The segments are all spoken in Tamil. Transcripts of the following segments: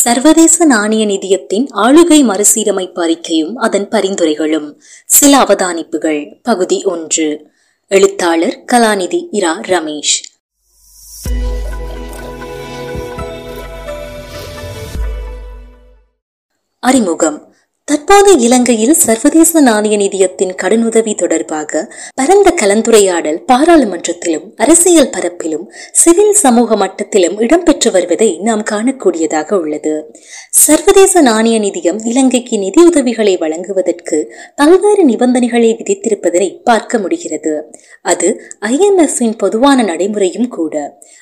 சர்வதேச நாணய நிதியத்தின் ஆளுகை மறுசீரமைப்பு அறிக்கையும் அதன் பரிந்துரைகளும். சில அவதானிப்புகள். பகுதி ஒன்று. எழுத்தாளர் கலாநிதி இரா ரமேஷ். அறிமுகம். தற்போது இலங்கையில் சர்வதேச நாணய நிதியத்தின் கடனுதவி தொடர்பாக பரந்த கலந்துரையாடல் பாராளுமன்றத்திலும் அரசியல் பரப்பிலும் சிவில் சமூக மட்டத்திலும் இடம்பெற்று வருவதை நாம் காணக்கூடியதாக உள்ளது. சர்வதேச நாணய நிதியம் இலங்கைக்கு நிதியுதவிகளை வழங்குவதற்கு பல்வேறு நிபந்தனைகளை விதித்திருப்பதனை பார்க்க முடிகிறது. அது ஐஎம்எஃப்பின் பொதுவான நடைமுறையும் கூட.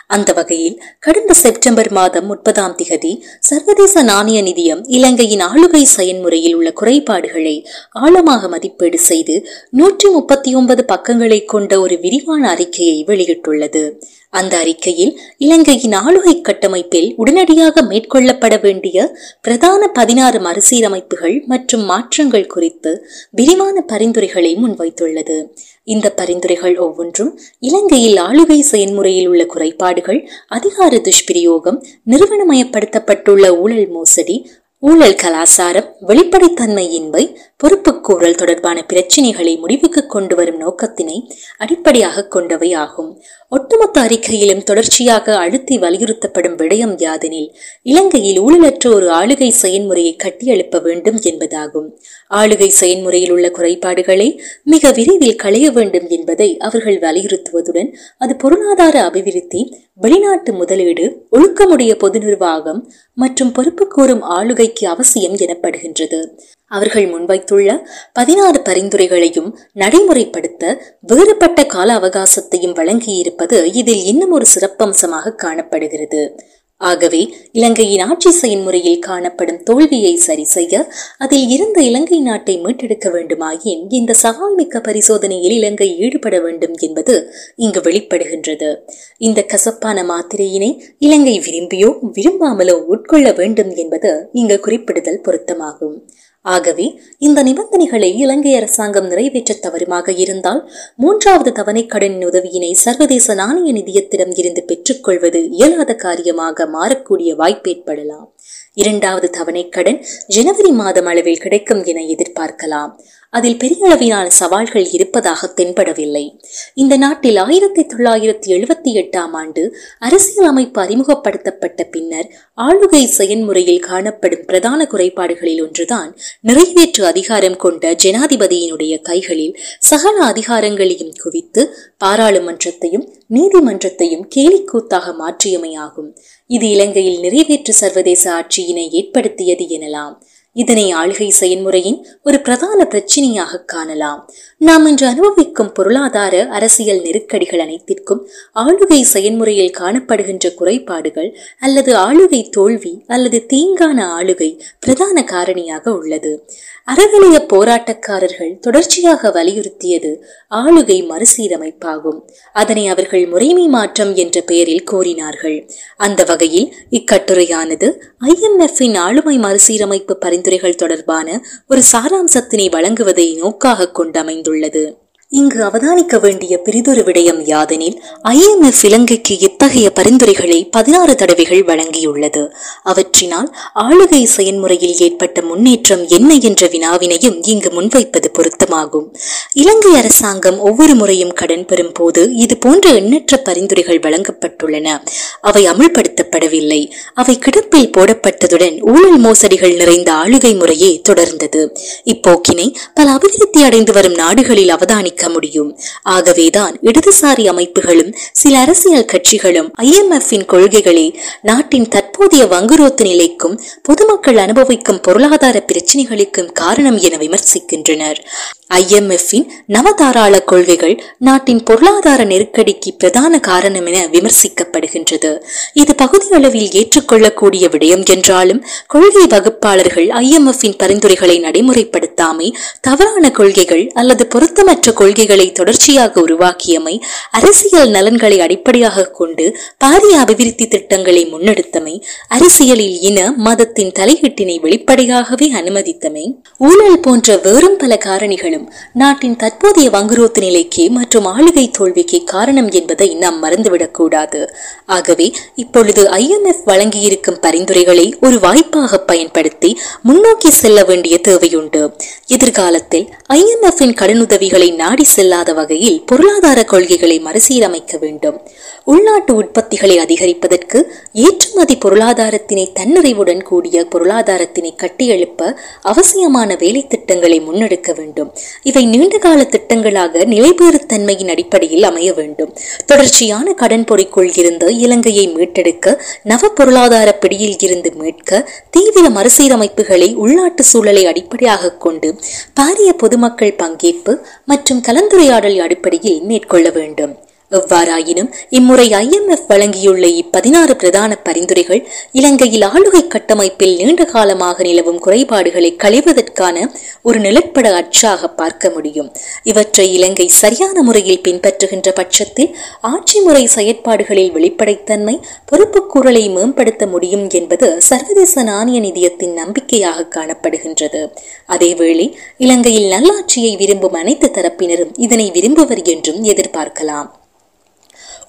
அந்த வகையில் கடந்த செப்டம்பர் மாதம் முப்பதாம் திகதி சர்வதேச நாணய நிதியம் இலங்கையின் ஆளுகை செயல்முறையில் உள்ள குறைபாடுகளை ஆழமாக மதிப்பீடு செய்து நூற்றி முப்பத்தி ஒன்பது பக்கங்களை கொண்ட ஒரு விரிவான அறிக்கையை வெளியிட்டுள்ளது. அந்த அறிக்கையில் இலங்கையின் ஆளுகை கட்டமைப்பில் உடனடியாக மேற்கொள்ளப்பட வேண்டிய பிரதான பதினாறு மறுசீரமைப்புகள் மற்றும் மாற்றங்கள் குறித்து விரிவான பரிந்துரைகளை முன்வைத்துள்ளது. இந்த பரிந்துரைகள் ஒவ்வொன்றும் இலங்கையில் ஆளுகை செயல்முறையில் உள்ள குறைபாடுகள் அதிகார துஷ்பிரயோகம் நிறுவனமயப்படுத்தப்பட்டுள்ள ஊழல் மோசடி ஊழல் கலாசாரம் வெளிப்படைத்தன்மை வெளிப்படைத்தன்மையின்மை பொறுப்புக்கூறல் தொடர்பான பிரச்சினைகளை முடிவுக்கு கொண்டு வரும் நோக்கத்தினை அடிப்படையாக கொண்டவை ஆகும். ஒட்டுமொத்த அறிக்கையிலும் தொடர்ச்சியாக அழுத்தி வலியுறுத்தப்படும் விடயம் யாதெனில் இலங்கையில் ஊழலற்ற ஒரு ஆளுகை செயன்முறையை கட்டியெழுப்ப வேண்டும் என்பதாகும். ஆளுகை செயன்முறையில் உள்ள குறைபாடுகளை மிக விரைவில் களைய வேண்டும் என்பதை அவர்கள் வலியுறுத்துவதுடன் அது பொருளாதார அபிவிருத்தி வெளிநாட்டு முதலீடு ஒழுக்கமுடைய பொது நிர்வாகம் மற்றும் பொறுப்புக்கூறும் ஆளுகை ஆளுகைக்கு அவசியம் எனப்படுகின்றது. அவர்கள் முன்வைத்துள்ள பதினாறு பரிந்துரைகளையும் நடைமுறைப்படுத்த வேறுபட்ட கால அவகாசத்தையும் வழங்கியிருப்பது இதில் இன்னும் ஒரு சிறப்பம்சமாக காணப்படுகிறது. ஆகவே இலங்கையின் ஆட்சி செயல்முறையில் காணப்படும் தோல்வியை சரி செய்ய அதில் இருந்த இலங்கை நாட்டை மீட்டெடுக்க வேண்டுமாயின் இந்த சவால் மிக்க பரிசோதனையில் இலங்கை ஈடுபட வேண்டும் என்பது இங்கு வெளிப்படுகின்றது. இந்த கசப்பான மாத்திரையினை இலங்கை விரும்பியோ விரும்பாமலோ உட்கொள்ள வேண்டும் என்பது இங்கு குறிப்பிடுதல் பொருத்தமாகும். ஆகவே இந்த நிபந்தனைகளை இலங்கை அரசாங்கம் நிறைவேற்ற தவறுமாக இருந்தால் மூன்றாவது தவணை கடனின் உதவியினை சர்வதேச நாணய நிதியத்திடம் இருந்து பெற்றுக்கொள்வது இயலாத காரியமாக மாறக்கூடிய வாய்ப்பு ஏற்படலாம் இரண்டாவது தவணை கடன் ஜனவரி மாதம் அளவில் கிடைக்கும் என எதிர்பார்க்கலாம். அதில் பெரிய அளவிலான சவால்கள் இருப்பதாக தென்படவில்லை. இந்த நாட்டில் ஆயிரத்தி தொள்ளாயிரத்தி எழுபத்தி எட்டாம் ஆண்டு அரசியல் அமைப்பு அறிமுகப்படுத்தப்பட்ட பின்னர் ஆளுகை செயன்முறையில் காணப்படும் பிரதான குறைபாடுகளில் ஒன்றுதான் நிறைவேற்று அதிகாரம் கொண்ட ஜனாதிபதியினுடைய கைகளில் சகல அதிகாரங்களையும் குவித்து பாராளுமன்றத்தையும் நீதிமன்றத்தையும் கேலிக்கூத்தாக மாற்றியமையாகும். இது இலங்கையில் நிறைவேற்று சர்வதேச ஆட்சியினை ஏற்படுத்தியது எனலாம். இதனை ஆளுகை செயல்முறையின் ஒரு பிரதான பிரச்சினையாக காணலாம். நாம் இன்று அனுபவிக்கும் பொருளாதார அரசியல் நெருக்கடிகள் அனைத்திற்கும் ஆளுகை செயல்முறையில் காணப்படுகின்ற குறைபாடுகள் அல்லது ஆளுகை தோல்வி அல்லது தீங்கான ஆளுகை பிரதான காரணியாக உள்ளது. அறநிலைய போராட்டக்காரர்கள் தொடர்ச்சியாக வலியுறுத்தியது ஆளுகை மறுசீரமைப்பாகும். அதனை அவர்கள் முறைமை மாற்றம் என்ற பெயரில் கோரினார்கள். அந்த வகையில் இக்கட்டுரையானது ஐஎம்எஃப்பின் ஆளுமை மறுசீரமைப்பு பரிந்துரைகள் தொடர்பான ஒரு சாராம்சத்தினை வழங்குவதை நோக்காக கொண்டமைந்துள்ளது. இங்கு அவதானிக்க வேண்டிய பிரிதொரு விடயம் யாதெனில் ஐஎம்எஃப் இலங்கைக்கு இத்தகைய பரிந்துரைகளை பதினாறு தடவைகள் வழங்கியுள்ளது. அவற்றினால் ஆளுகை செயன்முறையில் ஏற்பட்ட முன்னேற்றம் என்ன என்ற வினாவினையும் இங்கு முன்வைப்பது பொருத்தமாகும். இலங்கை அரசாங்கம் ஒவ்வொரு முறையும் கடன் பெறும் போது இது போன்ற எண்ணற்ற பரிந்துரைகள் வழங்கப்பட்டுள்ளன. அவை அமுல்படுத்தப்படவில்லை. அவை கிடப்பில் போடப்பட்டதுடன் ஊழல் மோசடிகள் நிறைந்த ஆளுகை முறையே தொடர்ந்தது. இப்போக்கினை பல அபிவிருத்தி அடைந்து வரும் நாடுகளில் அவதானிக்க முடியும். ஆகவேதான் இடதுசாரி அமைப்புகளும் சில அரசியல் கட்சிகளும் ஐஎம்எஃப்பின் கொள்கைகளை நாட்டின் தற்போதைய வங்குரோத்து நிலைக்கும் பொதுமக்கள் அனுபவிக்கும் பொருளாதார பிரச்சினைகளுக்கும் காரணம் என விமர்சிக்கின்றனர். ஐஎம்எஃப்பின் நவதாராள கொள்கைகள் நாட்டின் பொருளாதார நெருக்கடிக்கு பிரதான காரணம் என விமர்சிக்கப்படுகின்றது. இது பகுதியளவில் ஏற்றுக்கொள்ளக்கூடிய விடயம் என்றாலும் கொள்கை வகுப்பாளர்கள் ஐஎம்எஃப்பின் பரிந்துரைகளை நடைமுறைப்படுத்தாமை தவறான கொள்கைகள் அல்லது பொருத்தமற்ற கொள்கைகளை தொடர்ச்சியாக உருவாக்கியமை அரசியல் நலன்களை அடிப்படையாக கொண்டு பாரிய அபிவிருத்தி திட்டங்களை முன்னெடுத்தமை அரசியலில் இன மதத்தின் தலையீட்டினை வெளிப்படையாகவே அனுமதித்தமை. ஊழல் போன்ற வேறும் பல காரணிகளும் நாட்டின் தற்போதைய வங்குரோத்து நிலைக்கு மற்றும் ஆளுகை தோல்விக்கு காரணம் என்பதை நாம் மறந்துவிடக் கூடாது. ஆகவே இப்பொழுது ஐஎம்எஃப் வழங்கியிருக்கும் பரிந்துரைகளை ஒரு வாய்ப்பாக பயன்படுத்தி முன்னோக்கி செல்ல வேண்டிய தேவையுண்டு. எதிர்காலத்தில் ஐஎம்எஃப்பின் கடனுதவிகளை நாடு நாடி செல்லாத வகையில் பொருளாதார கொள்கைகளை மறுசீரமைக்க வேண்டும். உள்நாட்டு உற்பத்திகளை அதிகரிப்பதற்கு ஏற்றுமதி பொருளாதாரத்தினை தன்னிறைவுடன் கூடிய பொருளாதாரத்தினை கட்டியெழுப்ப அவசியமான வேலை திட்டங்களை முன்னெடுக்க வேண்டும். இவை நீண்டகால திட்டங்களாக நிலைபெறுத்தன்மையின் அடிப்படையில் அமைய வேண்டும். தொடர்ச்சியான கடன் பொறிக்குள் இருந்து இலங்கையை மீட்டெடுக்க நவ பொருளாதார பிடியில் இருந்து மீட்க தீவிர மறுசீரமைப்புகளை உள்நாட்டு சூழலை அடிப்படையாக கொண்டு பாரிய பொதுமக்கள் பங்கேற்பு மற்றும் கலந்துரையாடல் அடிப்படையில் மேற்கொள்ள வேண்டும். எவ்வாறாயினும் இம்முறை ஐஎம்எஃப் வழங்கியுள்ள இப்பதினாறு பிரதான பரிந்துரைகள் இலங்கையில் ஆளுகை கட்டமைப்பில் நீண்ட காலமாக நிலவும் குறைபாடுகளை களைவதற்கான ஒரு நிலப்பட அச்சாக பார்க்க முடியும். இவற்றை இலங்கை சரியான முறையில் பின்பற்றுகின்ற பட்சத்தில் ஆட்சி முறை செயற்பாடுகளில் வெளிப்படைத்தன்மை பொறுப்புக்கூறலை மேம்படுத்த முடியும் என்பது சர்வதேச நாணய நிதியத்தின் நம்பிக்கையாக காணப்படுகின்றது. அதேவேளை இலங்கையில் நல்லாட்சியை விரும்பும் அனைத்து தரப்பினரும் இதனை விரும்புவர் என்றும் எதிர்பார்க்கலாம்.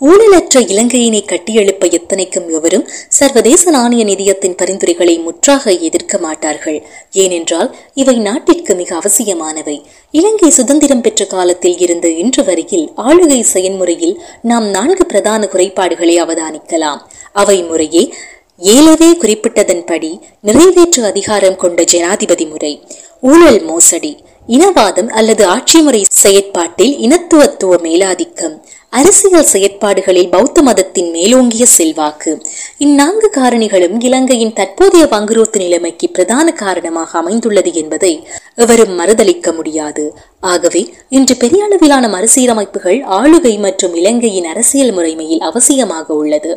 ஊழலற்ற இலங்கையினை கட்டியெழுப்ப எத்தனைக்கும் எவரும் சர்வதேச நாணய நிதியத்தின் பரிந்துரைகளை முற்றாக எதிர்க்க மாட்டார்கள். ஏனென்றால் இவை நாட்டிற்கு மிக அவசியமானவை. இலங்கை சுதந்திரம் பெற்ற காலத்தில் இருந்து இன்று வரையில் ஆளுகை செயன்முறையில் நாம் நான்கு பிரதான குறைபாடுகளை அவதானிக்கலாம். அவை முறையே ஏலவே குறிப்பிட்டதன்படி நிறைவேற்று அதிகாரம் கொண்ட ஜனாதிபதி முறை ஊழல் மோசடி இனவாதம் அல்லது ஆட்சி முறை செயற்பாட்டில் இனத்துவத்துவ மேலாதிக்கம் அரசியல் செயற்பாடுகளில் பௌத்த மதத்தின் மேலோங்கிய செல்வாக்கு. இந்நான்கு காரணிகளும் இலங்கையின் தற்போதைய வங்குரோத்து நிலைமைக்கு பிரதான காரணமாக அமைந்துள்ளது என்பதை எவரும் மறுதளிக்க முடியாது. ஆகவே இன்று பெரிய அளவிலான மறுசீரமைப்புகள் ஆளுகை மற்றும் இலங்கையின் அரசியல் முறைமையில் அவசியமாக உள்ளது.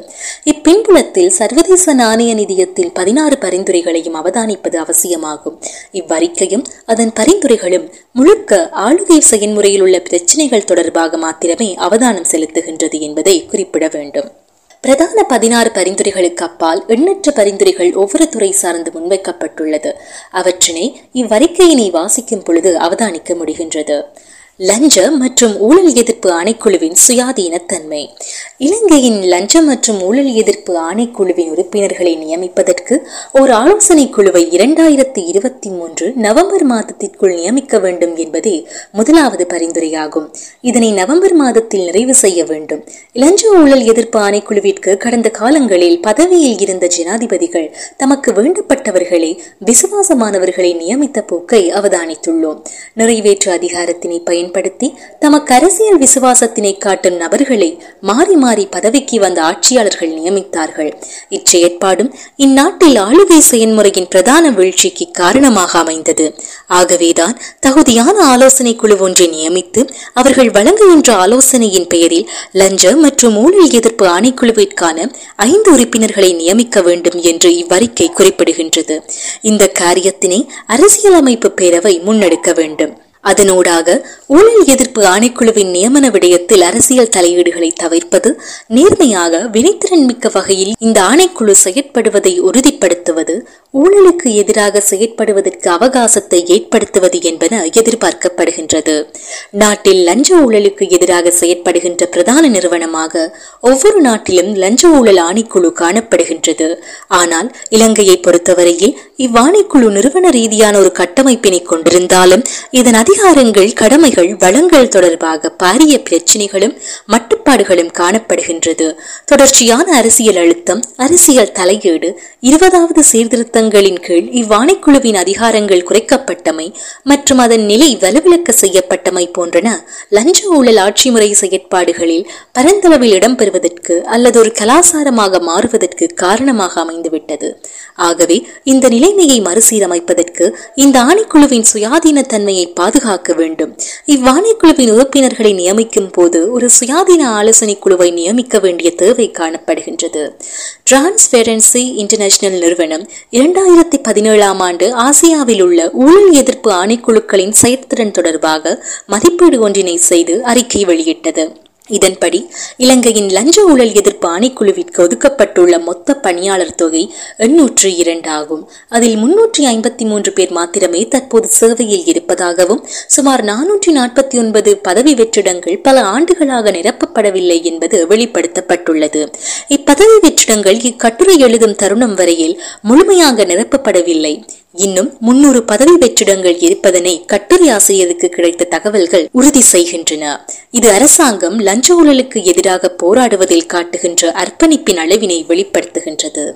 இப்பின்புலத்தில் சர்வதேச நாணய நிதியத்தின் பதினாறு பரிந்துரைகளையும் அவதானிப்பது அவசியமாகும். இவ்வறிக்கையும் அதன் பரிந்துரைகளும் முழுக்க ஆளுகை செயல்முறையில் உள்ள பிரச்சினைகள் தொடர்பாக மாத்திரமே அவதானம் செலுத்துகின்றது என்பதை குறிப்பிட வேண்டும். பிரதான பதினாறு பரிந்துரைகளுக்கு அப்பால் எண்ணற்ற பரிந்துரைகள் ஒவ்வொரு துறை சார்ந்து முன்வைக்கப்பட்டுள்ளது. அவற்றினை இவ்வறிக்கையினை வாசிக்கும் பொழுது அவதானிக்க முடிகின்றது. லஞ்ச மற்றும் ஊழல் எதிர்ப்பு ஆணைக்குழுவின் சுயாதீனத்தன்மை. இலங்கையின் லஞ்சம் மற்றும் ஊழல் எதிர்ப்பு ஆணைக்குழுவின் உறுப்பினர்களை நியமிப்பதற்கு ஒரு ஆலோசனை குழுவை இரண்டாயிரத்தி இருபத்தி மூன்று நவம்பர் மாதத்திற்குள் நியமிக்க வேண்டும் என்பதே முதலாவது பரிந்துரையாகும். இதனை நவம்பர் மாதத்தில் நிறைவு செய்ய வேண்டும். லஞ்ச ஊழல் எதிர்ப்பு ஆணைக்குழுவிற்கு கடந்த காலங்களில் பதவியில் இருந்த ஜனாதிபதிகள் தமக்கு வேண்டப்பட்டவர்களை விசுவாசமானவர்களை நியமித்த போக்கை அவதானித்துள்ளோம். நிறைவேற்று அதிகாரத்தினை பயன்படுத்தி தமக்கு அரசியல் விசுவாசத்தினை காட்டும் நபர்களை மாறி மாறி பதவிக்கு வந்த ஆட்சியாளர்கள் நியமித்தார்கள். இச்செயற்பாடும் இந்நாட்டில் ஆளுகை செயன்முறையின் பிரதான வீழ்ச்சிக்கு காரணமாக அமைந்தது. ஆகவேதான் தகுதியான ஆலோசனை குழு ஒன்றை நியமித்து அவர்கள் வழங்குகின்ற ஆலோசனையின் பெயரில் லஞ்ச மற்றும் ஊழல் எதிர்ப்பு ஆணைக்குழுவிற்கான ஐந்து உறுப்பினர்களை நியமிக்க வேண்டும் என்று இவ்வறிக்கை குறிப்பிடுகின்றது. இந்த காரியத்தினை அரசியலமைப்பு பேரவை முன்னெடுக்க வேண்டும். அதனூடாக ஊழல் எதிர்ப்பு ஆணைக்குழுவின் நியமன விடயத்தில் அரசியல் தலையீடுகளை தவிர்ப்பது நேர்மையாக வினைத்திறன் மிக்க வகையில் இந்த ஆணைக்குழு செயற்படுவதை உறுதிப்படுத்தும். ஊழலுக்கு எதிராக செயற்படுவதற்கு அவகாசத்தை ஏற்படுத்துவது என்பன எதிர்பார்க்கப்படுகின்றது. நாட்டில் லஞ்ச ஊழலுக்கு எதிராக செயற்படுகின்ற பிரதான நிறுவனமாக ஒவ்வொரு நாட்டிலும் லஞ்ச ஊழல் ஆணைக்குழு காணப்படுகின்றது. ஆனால் இலங்கையை பொறுத்தவரையில் இவ்வாணைக்குழு நிறுவன ரீதியான ஒரு கட்டமைப்பினை கொண்டிருந்தாலும் இதன் அதிகாரங்கள் கடமைகள் வளங்கள் தொடர்பாக பாரிய பிரச்சினைகளும் முரண்பாடுகளும் காணப்படுகின்றது. தொடர்ச்சியான அரசியல் அழுத்தம் அரசியல் தலையீடு இருபதாவது சீர்திருத்தங்களின் கீழ் இவ்வாணைக்குழுவின் அதிகாரங்கள் குறைக்கப்பட்டமை மற்றும் அதன் நிலை வலுவிழக்க செய்யப்பட்டமை போன்றன லஞ்ச ஊழல் ஆட்சி முறை செயற்பாடுகளில் பரந்தளவில் இடம்பெறுவதற்கு அல்லது ஒரு கலாசாரமாக மாறுவதற்கு காரணமாக அமைந்துவிட்டது. ஆகவே இந்த நிலைமையை மறுசீரமைப்பதற்கு இந்த ஆணைக்குழுவின் சுயாதீன தன்மையை பாதுகாக்க வேண்டும். இவ்வாணைக்குழுவின் உறுப்பினர்களை நியமிக்கும் போது ஒரு சுயாதீன ஆலோசனை குழுவை நியமிக்க வேண்டிய தேவை காணப்படுகின்றது. டிரான்ஸ்பெரன்சி இன்டர்நேஷனல் நிறுவனம் இரண்டாயிரத்தி பதினேழாம் ஆண்டு ஆசியாவில் உள்ள ஊழல் எதிர்ப்பு ஆணைக்குழுக்களின் செயற்திறன் தொடர்பாக மதிப்பீடு ஒன்றினை செய்து அறிக்கை வெளியிட்டது. இதன்படி இலங்கையின் லஞ்ச ஊழல் எதிர்ப்பு ஆணைக்குழுவிற்கு ஒதுக்கப்பட்டுள்ள மொத்த பணியாளர் தொகை எண்ணூற்று இரண்டு ஆகும். அதில் முன்னூற்றி ஐம்பத்தி மூன்று பேர் மாத்திரமே தற்போது சேவையில் இருப்பது இருப்பதாகவும் சுமார் நானூற்றி நாற்பத்தி ஒன்பது பதவி வெற்றிடங்கள் பல ஆண்டுகளாக நிரப்பப்படவில்லை என்பது வெளிப்படுத்தப்பட்டுள்ளது. இப்பதவி வெற்றிடங்கள் இக்கட்டுரை எழுதும் தருணம் வரையில் முழுமையாக நிரப்பப்படவில்லை. இன்னும் முன்னூறு பதவி வெற்றிடங்கள் இருப்பதனை கட்டுரை ஆசிரியருக்கு கிடைத்த தகவல்கள் உறுதி செய்கின்றன. இது அரசாங்கம் லஞ்ச ஊழலுக்கு எதிராக போராடுவதில் காட்டுகின்ற அர்ப்பணிப்பின் அளவினை வெளிப்படுத்துகின்றது.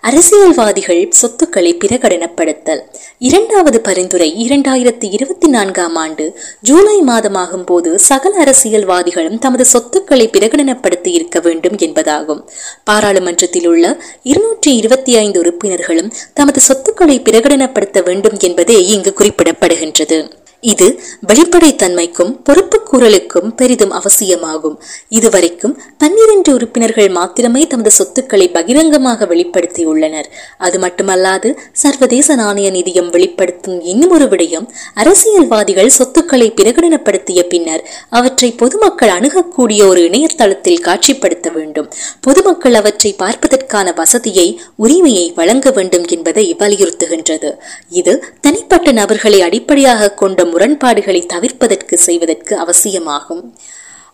அரசியல்வாதிகள் சொத்துக்களை பிரகடனப்படுத்தல். இரண்டாவது பரிந்துரை இரண்டாயிரத்தி இருபத்தி நான்காம் ஆண்டு ஜூலை மாதமாகும் போது சகல அரசியல்வாதிகளும் தமது சொத்துக்களை பிரகடனப்படுத்தி இருக்க வேண்டும் என்பதாகும். பாராளுமன்றத்தில் உள்ள இருநூற்றி இருபத்தி ஐந்து உறுப்பினர்களும் தமது சொத்துக்களை பிரகடனப்படுத்த வேண்டும் என்பதே இங்கு குறிப்பிடப்படுகின்றது. இது வெளிப்படைத்தன்மைக்கும் பொறுப்புக்கூறலுக்கும் பெரிதும் அவசியமாகும். இதுவரைக்கும் பன்னிரண்டு உறுப்பினர்கள் மாத்திரமே தமது சொத்துக்களை பகிரங்கமாக வெளிப்படுத்தியுள்ளனர். அது மட்டுமல்லாது சர்வதேச நாணய நிதியம் வெளிப்படுத்தும் இன்னும் ஒரு விடயம் அரசியல்வாதிகள் சொத்துக்களை பிரகடனப்படுத்திய பின்னர் அவற்றை பொதுமக்கள் அணுகக்கூடிய ஒரு இணையதளத்தில் காட்சிப்படுத்த வேண்டும். பொதுமக்கள் அவற்றை பார்ப்பதற்கான வசதியை உரிமையை வழங்க வேண்டும் என்பதை வலியுறுத்துகின்றது. இது தனிப்பட்ட நபர்களை அடிப்படையாக கொண்ட முரண்பாடுகளை தவிர்ப்பதற்கு செய்வதற்கு அவசியமாகும்.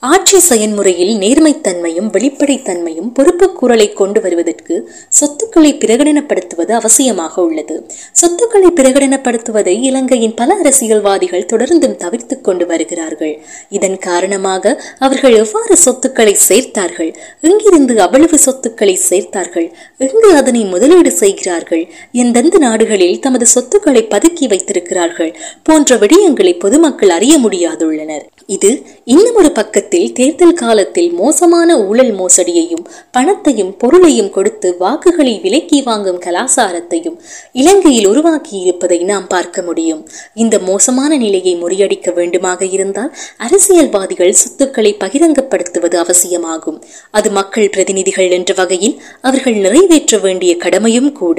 ஆட்சி செயன்முறையில் நேர்மைத்தன்மையும் வெளிப்படைத்தன்மையும் பொறுப்புக்கூறலை கொண்டு வருவதற்கு சொத்துக்களை பிரகடனப்படுத்துவது அவசியமாக உள்ளது. சொத்துக்களை பிரகடனப்படுத்துவதை இலங்கையின் பல அரசியல்வாதிகள் தொடர்ந்தும் தவிர்த்து கொண்டு வருகிறார்கள். இதன் காரணமாக அவர்கள் எவ்வாறு சொத்துக்களை சேர்த்தார்கள்? எங்கிருந்து அவ்வளவு சொத்துக்களை சேர்த்தார்கள்? எங்கு அதனை முதலீடு செய்கிறார்கள்? எந்தெந்த நாடுகளில் தமது சொத்துக்களை பதுக்கி வைத்திருக்கிறார்கள்? போன்ற விடயங்களை பொதுமக்கள் அறிய முடியாதுள்ளனர். இது இன்னும் ஒரு பக்கத்தில் தமிழகத்தில் தேர்தல் காலத்தில் மோசமான ஊழல் மோசடியையும் பணத்தையும் பொருளையும் கொடுத்து வாக்குகளை விலக்கி வாங்கும் கலாசாரத்தையும் இலங்கையில் உருவாக்கி இருப்பதை நாம் பார்க்க முடியும். இந்த மோசமான நிலையை முறியடிக்க வேண்டுமாக இருந்தால் அரசியல்வாதிகள் சொத்துக்களை பகிரங்கப்படுத்துவது அவசியமாகும். அது மக்கள் பிரதிநிதிகள் என்ற வகையில் அவர்கள் நிறைவேற்ற வேண்டிய கடமையும் கூட.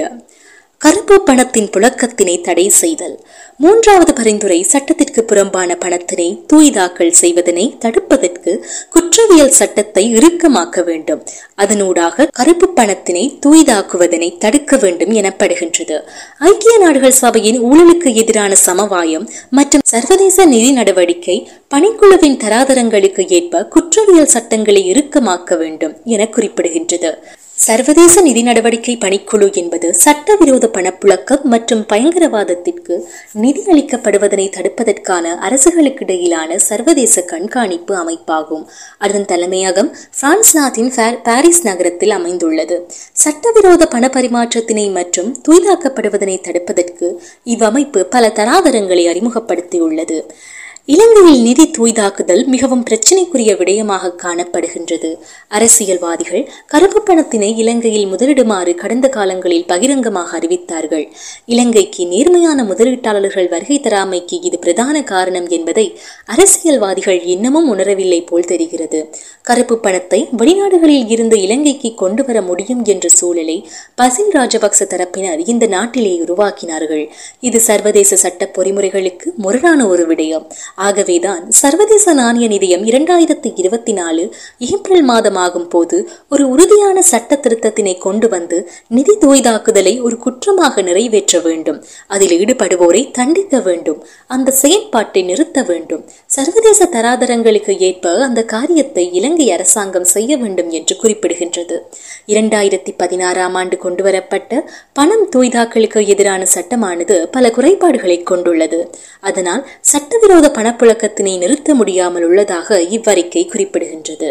கருப்பு பணத்தின் புழக்கத்தினை தடை செய்தல். மூன்றாவது பரிந்துரை சட்டத்திற்கு புறம்பான பணத்தினை தூய்தாக்கல் செய்வதனை தடுப்பதற்கு குற்றவியல் சட்டத்தை இறுக்கமாக்க வேண்டும். அதனூடாக கருப்பு பணத்தினை தூய்தாக்குவதனை தடுக்க வேண்டும் எனப்படுகின்றது. ஐக்கிய நாடுகள் சபையின் ஊழலுக்கு எதிரான சமவாயம் மற்றும் சர்வதேச நிதி நடவடிக்கை பணிக்குழுவின் தராதரங்களுக்கு ஏற்ப குற்றவியல் சட்டங்களை இறுக்கமாக்க வேண்டும் என குறிப்பிடுகின்றது. சர்வதேச நிதி நடவடிக்கை பணிக்குழு என்பது சட்டவிரோத பணப்புழக்கம் மற்றும் பயங்கரவாதத்திற்கு நிதி அளிக்கப்படுவதனை தடுப்பதற்கான அரசுகளுக்கிடையிலான சர்வதேச கண்காணிப்பு அமைப்பாகும். அதன் தலைமையகம் பிரான்ஸ் நாட்டின் பாரிஸ் நகரத்தில் அமைந்துள்ளது. சட்டவிரோத பண பரிமாற்றத்தினை மற்றும் தூய்தாக்கப்படுவதனை தடுப்பதற்கு இவ்வமைப்பு பல தராதரங்களை அறிமுகப்படுத்தியுள்ளது. இலங்கையில் நிதி தூய்தாக்குதல் மிகவும் பிரச்சினைக்குரிய விடயமாக காணப்படுகின்றது. அரசியல்வாதிகள் கருப்பு பணத்தினை இலங்கையில் முதலிடுமாறு கடந்த காலங்களில் பகிரங்கமாக அறிவித்தார்கள். இலங்கைக்கு நேர்மையான முதலீட்டாளர்கள் வருகை தராமைக்கு இது பிரதான காரணம் என்பதை அரசியல்வாதிகள் இன்னமும் உணரவில்லை போல் தெரிகிறது. கருப்பு பணத்தை வெளிநாடுகளில் இருந்து இலங்கைக்கு கொண்டு வர முடியும் என்ற சூழலை பசில் ராஜபக்ச தரப்பினர் இந்த நாட்டிலே உருவாக்கினார்கள். இது சர்வதேச சட்ட பொறிமுறைகளுக்கு முரணான ஒரு விடயம். ஆகவேதான் சர்வதேச நாணய நிதியம் இரண்டாயிரத்தி இருபத்தி நாலு ஏப்ரல் மாதமாகும் போது ஒரு உறுதியான சட்ட திருத்தத்தினை கொண்டு வந்து நிதி தூய்தாக்குதலை ஒரு குற்றமாக நிறைவேற்ற வேண்டும். அதில் ஈடுபடுவோரை தண்டிக்க வேண்டும். அந்த செயற்பாட்டை நிறுத்த வேண்டும். சர்வதேச தராதரங்களுக்கு ஏற்ப அந்த காரியத்தை இலங்கை அரசாங்கம் செய்ய வேண்டும் என்று குறிப்பிடுகின்றது. இரண்டாயிரத்தி பதினாறாம் ஆண்டு கொண்டுவரப்பட்ட பணம் தூய்தாக்களுக்கு எதிரான சட்டமானது பல குறைபாடுகளை கொண்டுள்ளது. அதனால் சட்டவிரோத பண பணப்புழக்கத்தினை நிறுத்த முடியாமல் உள்ளதாக இவ்வறிக்கை குறிப்பிடுகின்றது.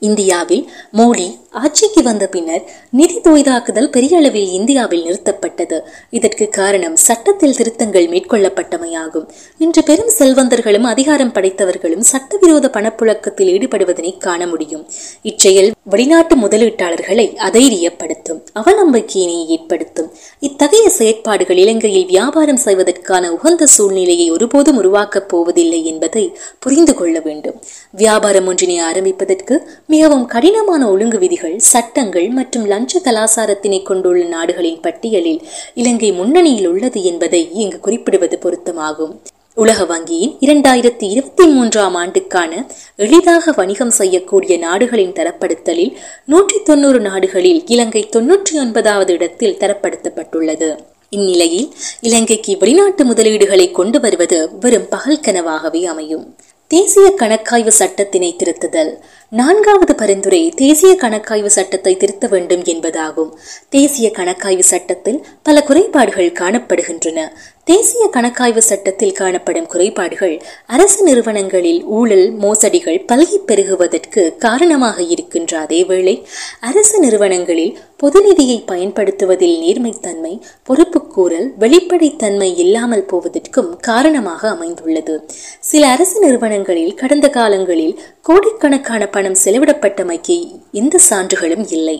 இந்தியாவில் மோடி ஆட்சிக்கு வந்த பின்னர் நிதி தொய்தாக்குதல் பெரிய அளவில் இந்தியாவில் நிறுத்தப்பட்டது. இதற்கு காரணம் சட்டத்தில் திருத்தங்கள் மேற்கொள்ளப்பட்டமையாகும். இன்று பெரும் செல்வந்தர்களும் அதிகாரம் படைத்தவர்களும் சட்டவிரோத பணப்புழக்கத்தில் ஈடுபடுவதனை காண முடியும். இச்செயல் வெளிநாட்டு முதலீட்டாளர்களை அதைரியப்படுத்தும் அவநம்பிக்கையினை ஏற்படுத்தும். இத்தகைய செயற்பாடுகள் இலங்கையில் வியாபாரம் செய்வதற்கான உகந்த சூழ்நிலையை ஒருபோதும் உருவாக்கப் போவதில்லை என்பதை புரிந்து கொள்ள வேண்டும். வியாபாரம் ஒன்றினை ஆரம்பிப்பதற்கு மிகவும் கடினமான ஒழுங்கு விதிகள் சட்டங்கள் மற்றும் லஞ்ச கலாசாரத்தினை கொண்டுள்ள நாடுகளின் பட்டியலில் இலங்கை முன்னணியில் உள்ளது என்பதை இங்கு குறிப்பிடுவது பொருத்தமாகும். உலக வங்கியின் இரண்டாயிரத்தி இருபத்தி மூன்றாம் ஆண்டுக்கான எளிதாக வணிகம் செய்யக்கூடிய நாடுகளின் தரப்படுத்தலில் நூற்றி தொண்ணூறு நாடுகளில் இலங்கை தொன்னூற்றி ஒன்பதாவது இடத்தில் தரப்படுத்தப்பட்டுள்ளது. இந்நிலையில் இலங்கைக்கு வெளிநாட்டு முதலீடுகளை கொண்டு வருவது வெறும் பகல் கனவாகவே அமையும். தேசிய கணக்காய்வு சட்டத்தினை திருத்துதல் நான்காவது பரிந்துரை தேசிய கணக்காய்வு சட்டத்தை திருத்த வேண்டும் என்பதாகும். தேசிய கணக்காய்வு சட்டத்தில் பல குறைபாடுகள் காணப்படுகின்றன. தேசிய கணக்காய்வு சட்டத்தில் காணப்படும் குறைபாடுகள் அரசு நிறுவனங்களில் ஊழல் மோசடிகள் பல்கி பெருகுவதற்கு காரணமாக இருக்கின்ற அதேவேளை அரசு நிறுவனங்களில் பொது நிதியை பயன்படுத்துவதில் நேர்மைத்தன்மை பொறுப்புக்கூறல் வெளிப்படைத்தன்மை இல்லாமல் போவதற்கும் காரணமாக அமைந்துள்ளது. சில அரசு நிறுவனங்களில் கடந்த காலங்களில் கோடிக்கணக்கான பணம் செலவிடப்பட்டமைக்கு எந்த சான்றுகளும் இல்லை.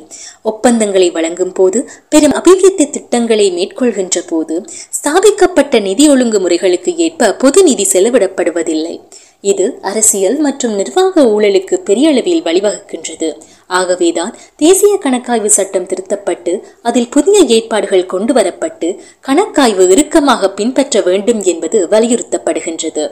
ஒப்பந்தங்களை வழங்கும் போது பெரும் அபிவிருத்தி திட்டங்களை மேற்கொள்கின்ற போது ஸ்தாபிக்கப்பட்ட நிதி ஒழுங்கு முறைகளுக்கு ஏற்ப பொது நிதி செலவிடப்படுவதில்லை. இது அரசியல் மற்றும் நிர்வாக ஊழலுக்கு பெரிய அளவில் வழிவகுக்கின்றது. ஆகவேதான் தேசிய கணக்காய்வு சட்டம் திருத்தப்பட்டு அதில் புதிய ஏற்பாடுகள் கொண்டு வரப்பட்டு கணக்காய்வு இறுக்கமாக பின்பற்ற வேண்டும் என்பது வலியுறுத்தப்படுகின்றது.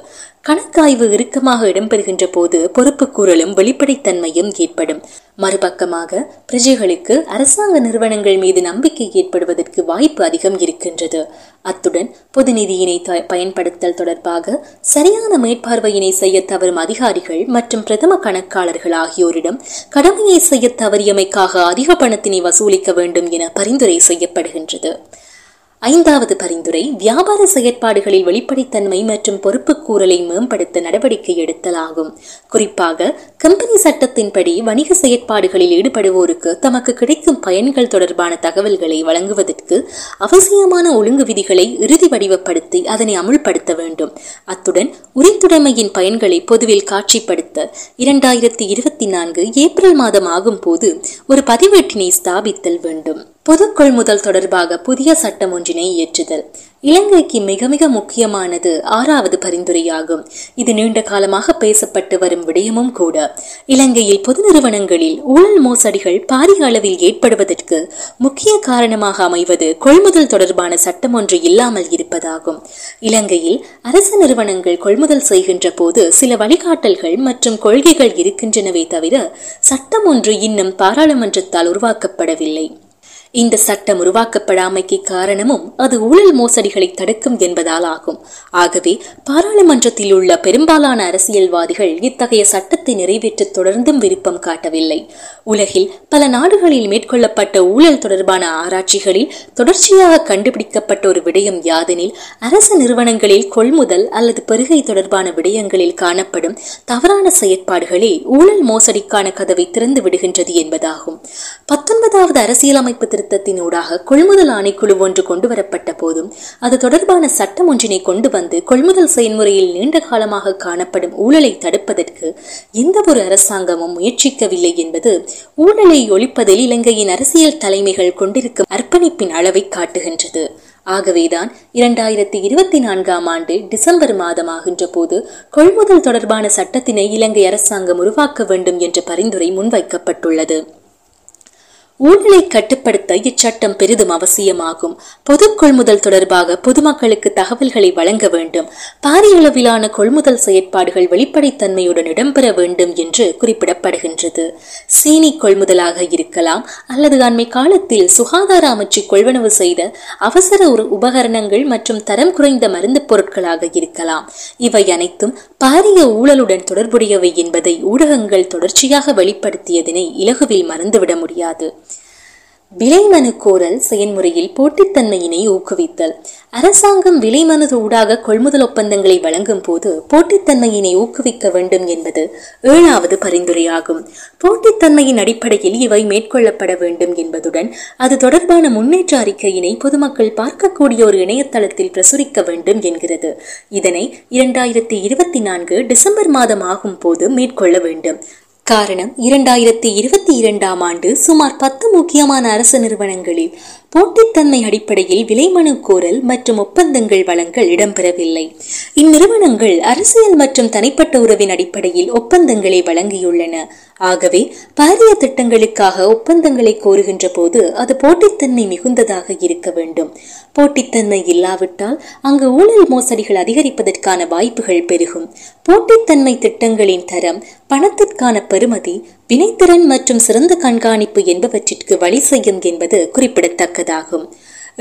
கணக்காய்வு இறுக்கமாக இடம்பெறுகின்ற போது பொறுப்புக்கூறலும் வெளிப்படைத்தன்மையும் ஏற்படும். மறுபக்கமாக பிரஜைகளுக்கு அரசாங்க நிறுவனங்கள் மீது நம்பிக்கை ஏற்படுவதற்கு வாய்ப்பு அதிகம் இருக்கின்றது. அத்துடன் பொது நிதியினை பயன்படுத்தல் தொடர்பாக சரியான மேற்பார்வையினை செய்ய தவறும் அதிகாரிகள் மற்றும் பிரதம கணக்காளர்கள் ஆகியோரிடம் கடமையை செய்ய தவறியமைக்காக அதிக பணத்தினை வசூலிக்க வேண்டும் என பரிந்துரை செய்யப்படுகின்றது. ஐந்தாவது பரிந்துரை வியாபார செயற்பாடுகளில் வெளிப்படைத்தன்மை மற்றும் பொறுப்புக்கூறலை மேம்படுத்த நடவடிக்கை எடுத்தலாகும். குறிப்பாக கம்பெனி சட்டத்தின்படி வணிக செயற்பாடுகளில் ஈடுபடுவோருக்கு தமக்கு கிடைக்கும் பயன்கள் தொடர்பான தகவல்களை வழங்குவதற்கு அவசியமான ஒழுங்கு விதிகளை இறுதி வடிவப்படுத்தி அதனை அமுல்படுத்த வேண்டும். அத்துடன் உரித்துடைமையின் பயன்களை பொதுவில் காட்சிப்படுத்த இரண்டாயிரத்தி இருபத்தி நான்கு ஏப்ரல் மாதம் ஆகும் போது ஒரு பதிவேட்டினை ஸ்தாபித்தல் வேண்டும். பொது கொள்முதல் தொடர்பாக புதிய சட்டம் ஒன்றினை இயற்றுதல். இலங்கைக்கு மிக மிக முக்கியமானது ஆறாவது பரிந்துரையாகும். இது நீண்ட காலமாக பேசப்பட்டு வரும் விடயமும் கூட. இலங்கையில் பொது நிறுவனங்களில் ஊழல் மோசடிகள் பாரிய அளவில் ஏற்படுவதற்கு முக்கிய காரணமாக அமைவது கொள்முதல் தொடர்பான சட்டம் ஒன்று இல்லாமல் இருப்பதாகும். இலங்கையில் அரசு நிறுவனங்கள் கொள்முதல் செய்கின்ற போது சில வழிகாட்டல்கள் மற்றும் கொள்கைகள் இருக்கின்றனவே தவிர சட்டம் ஒன்று இன்னும் பாராளுமன்றத்தால் உருவாக்கப்படவில்லை. இந்த சட்டம் உருவாக்கப்படாமைக்கு காரணமும் அது ஊழல் மோசடிகளை தடுக்கும் என்பதால் ஆகும். ஆகவே பாராளுமன்றத்தில் உள்ள பெரும்பாலான அரசியல்வாதிகள் இத்தகைய சட்டத்தை நிறைவேற்ற தொடர்ந்தும் விருப்பம் காட்டவில்லை. உலகில் பல நாடுகளில் மேற்கொள்ளப்பட்ட ஊழல் தொடர்பான ஆராய்ச்சிகளில் தொடர்ச்சியாக கண்டுபிடிக்கப்பட்ட ஒரு விடயம் யாதெனில் அரசு நிறுவனங்களில் கொள்முதல் அல்லது பெருகை தொடர்பான விடயங்களில் காணப்படும் தவறான செயற்பாடுகளே ஊழல் மோசடிக்கான கதவை திறந்து விடுகின்றது என்பதாகும். பத்தொன்பதாவது அரசியலமைப்பு திருத்தத்தினூடாக கொள்முதல் ஆணைக்குழு ஒன்று கொண்டுவரப்பட்ட போதும் அது தொடர்பான சட்டம் ஒன்றினை கொண்டு வந்து கொள்முதல் செயல்முறையில் நீண்ட காலமாக காணப்படும் ஊழலை தடுப்பதற்கு எந்த ஒரு அரசாங்கமும் முயற்சிக்கவில்லை என்பது ஊழலை ஒழிப்பதில் இலங்கையின் அரசியல் தலைமைகள் கொண்டிருக்கும் அர்ப்பணிப்பின் அளவை காட்டுகின்றது. ஆகவேதான் இரண்டாயிரத்தி இருபத்தி நான்காம் ஆண்டு டிசம்பர் மாதம் ஆகின்ற போது கொள்முதல் தொடர்பான சட்டத்தினை இலங்கை அரசாங்கம் உருவாக்க வேண்டும் என்ற பரிந்துரை முன்வைக்கப்பட்டுள்ளது. ஊழலை கட்டுப்படுத்த இச்சட்டம் பெரிதும் அவசியமாகும். பொது கொள்முதல் தொடர்பாக பொதுமக்களுக்கு தகவல்களை வழங்க வேண்டும். பாரிய அளவிலான கொள்முதல் செயற்பாடுகள் வெளிப்படைத்தன்மையுடன் இடம்பெற வேண்டும் என்று குறிப்பிடப்படுகின்றது. சீனி கொள்முதலாக இருக்கலாம் அல்லது அண்மை காலத்தில் சுகாதார அமைச்சு கொள்வனவு செய்த அவசர உபகரணங்கள் மற்றும் தரம் குறைந்த மருந்து பொருட்களாக இருக்கலாம். இவை அனைத்தும் பாரிய ஊழலுடன் தொடர்புடையவை என்பதை ஊடகங்கள் தொடர்ச்சியாக வெளிப்படுத்தியதனை இலகுவில் மறந்துவிட முடியாது. விலைமனு கோரல் செயன்முறையில் போட்டித்தன்மையினை ஊக்குவித்தல். அரசாங்கம் விலைமனு ஊடாக கொள்முதல் ஒப்பந்தங்களை வழங்கும் போது போட்டித்தன்மையினை ஊக்குவிக்க வேண்டும் என்பது ஏழாவது பரிந்துரையாகும். போட்டித்தன்மையின் அடிப்படையில் இவை மேற்கொள்ளப்பட வேண்டும் என்பதுடன் அது தொடர்பான முன்னேற்ற அறிக்கையினை பொதுமக்கள் பார்க்கக்கூடிய ஒரு இணையதளத்தில் பிரசுரிக்க வேண்டும் என்கிறது. இதனை இரண்டாயிரத்தி இருபத்தி நான்கு டிசம்பர் மாதம் ஆகும் போது மேற்கொள்ள வேண்டும். காரணம் இரண்டாயிரத்தி இருபத்தி இரண்டாம் ஆண்டு சுமார் பத்து முக்கியமான அரசு நிறுவனங்களில் போட்டித்தன்மை அடிப்படையில் விலைமனு கோரல் மற்றும் ஒப்பந்தங்கள் வழங்கல் இடம்பெறவில்லை. இந்நிறுவனங்கள் அரசியல் மற்றும் தனிப்பட்ட உறவின் அடிப்படையில் ஒப்பந்தங்களை வழங்கியுள்ளன. ஆகவே பாரிய திட்டங்களுக்காக ஒப்பந்தங்களை கோருகின்ற போது அது போட்டித்தன்மை மிகுந்ததாக இருக்க வேண்டும். போட்டித்தன்மை இல்லாவிட்டால் அங்கு ஊழல் மோசடிகள் அதிகரிப்பதற்கான வாய்ப்புகள் பெருகும். போட்டித்தன்மை திட்டங்களின் தரம் பணத்திற்கான பெறுமதி வினைத்திறன் மற்றும் சிறந்த கண்காணிப்பு என்பவற்றிற்கு வழி செய்யும் என்பது குறிப்பிடத்தக்கதாகும்.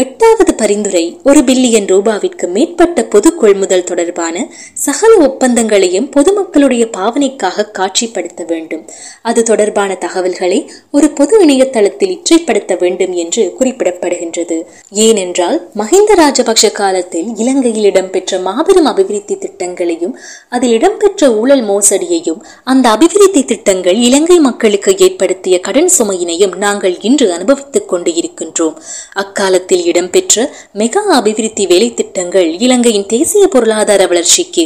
எட்டாவது பரிந்துரை ஒரு பில்லியன் ரூபாவிற்கு மேற்பட்ட பொது கொள்முதல் தொடர்பான சகல ஒப்பந்தங்களையும் பொதுமக்களுடைய பாவனைக்காக காட்சிப்படுத்த வேண்டும். அது தொடர்பான தகவல்களை ஒரு பொது இணையதளத்தில் இற்றைப்படுத்த வேண்டும் என்று குறிப்பிடப்படுகின்றது. ஏனென்றால் மஹிந்த ராஜபக்ஷ காலத்தில் இலங்கையில் இடம்பெற்ற மாபெரும் அபிவிருத்தி திட்டங்களையும் அதில் இடம்பெற்ற ஊழல் மோசடியையும் அந்த அபிவிருத்தி திட்டங்கள் இலங்கை மக்களுக்கு ஏற்படுத்திய கடன் சுமையினையும் நாங்கள் இன்று அனுபவித்துக் கொண்டு இருக்கின்றோம். அக்காலத்தில் இடம்பெற்ற மெகா அபிவிருத்தி வேலை திட்டங்கள் இலங்கையின் தேசிய பொருளாதார வளர்ச்சிக்கு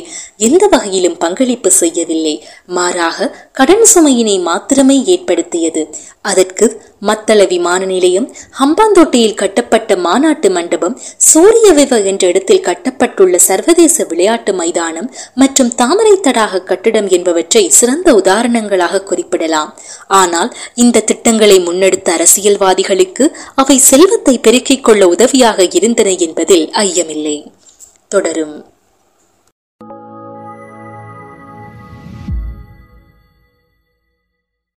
எந்த வகையிலும் பங்களிப்பு செய்யவில்லை. மாறாக கடன் சுமையினை மாத்திரமே ஏற்படுத்தியது. அதற்கு மத்தள விமான நிலையம் ஹம்பாந்தோட்டையில் கட்டப்பட்ட மாநாட்டு மண்டபம் சூரிய விவ என்ற இடத்தில் கட்டப்பட்டுள்ள சர்வதேச விளையாட்டு மைதானம் மற்றும் தாமரை தடாக கட்டிடம் என்பவற்றை சிறந்த உதாரணங்களாக குறிப்பிடலாம். ஆனால் இந்த திட்டங்களை முன்னெடுத்த அரசியல்வாதிகளுக்கு அவை செல்வத்தை பெருக்கிக் கொள்ள உதவியாக இருந்தன என்பதில் ஐயமில்லை. தொடரும்.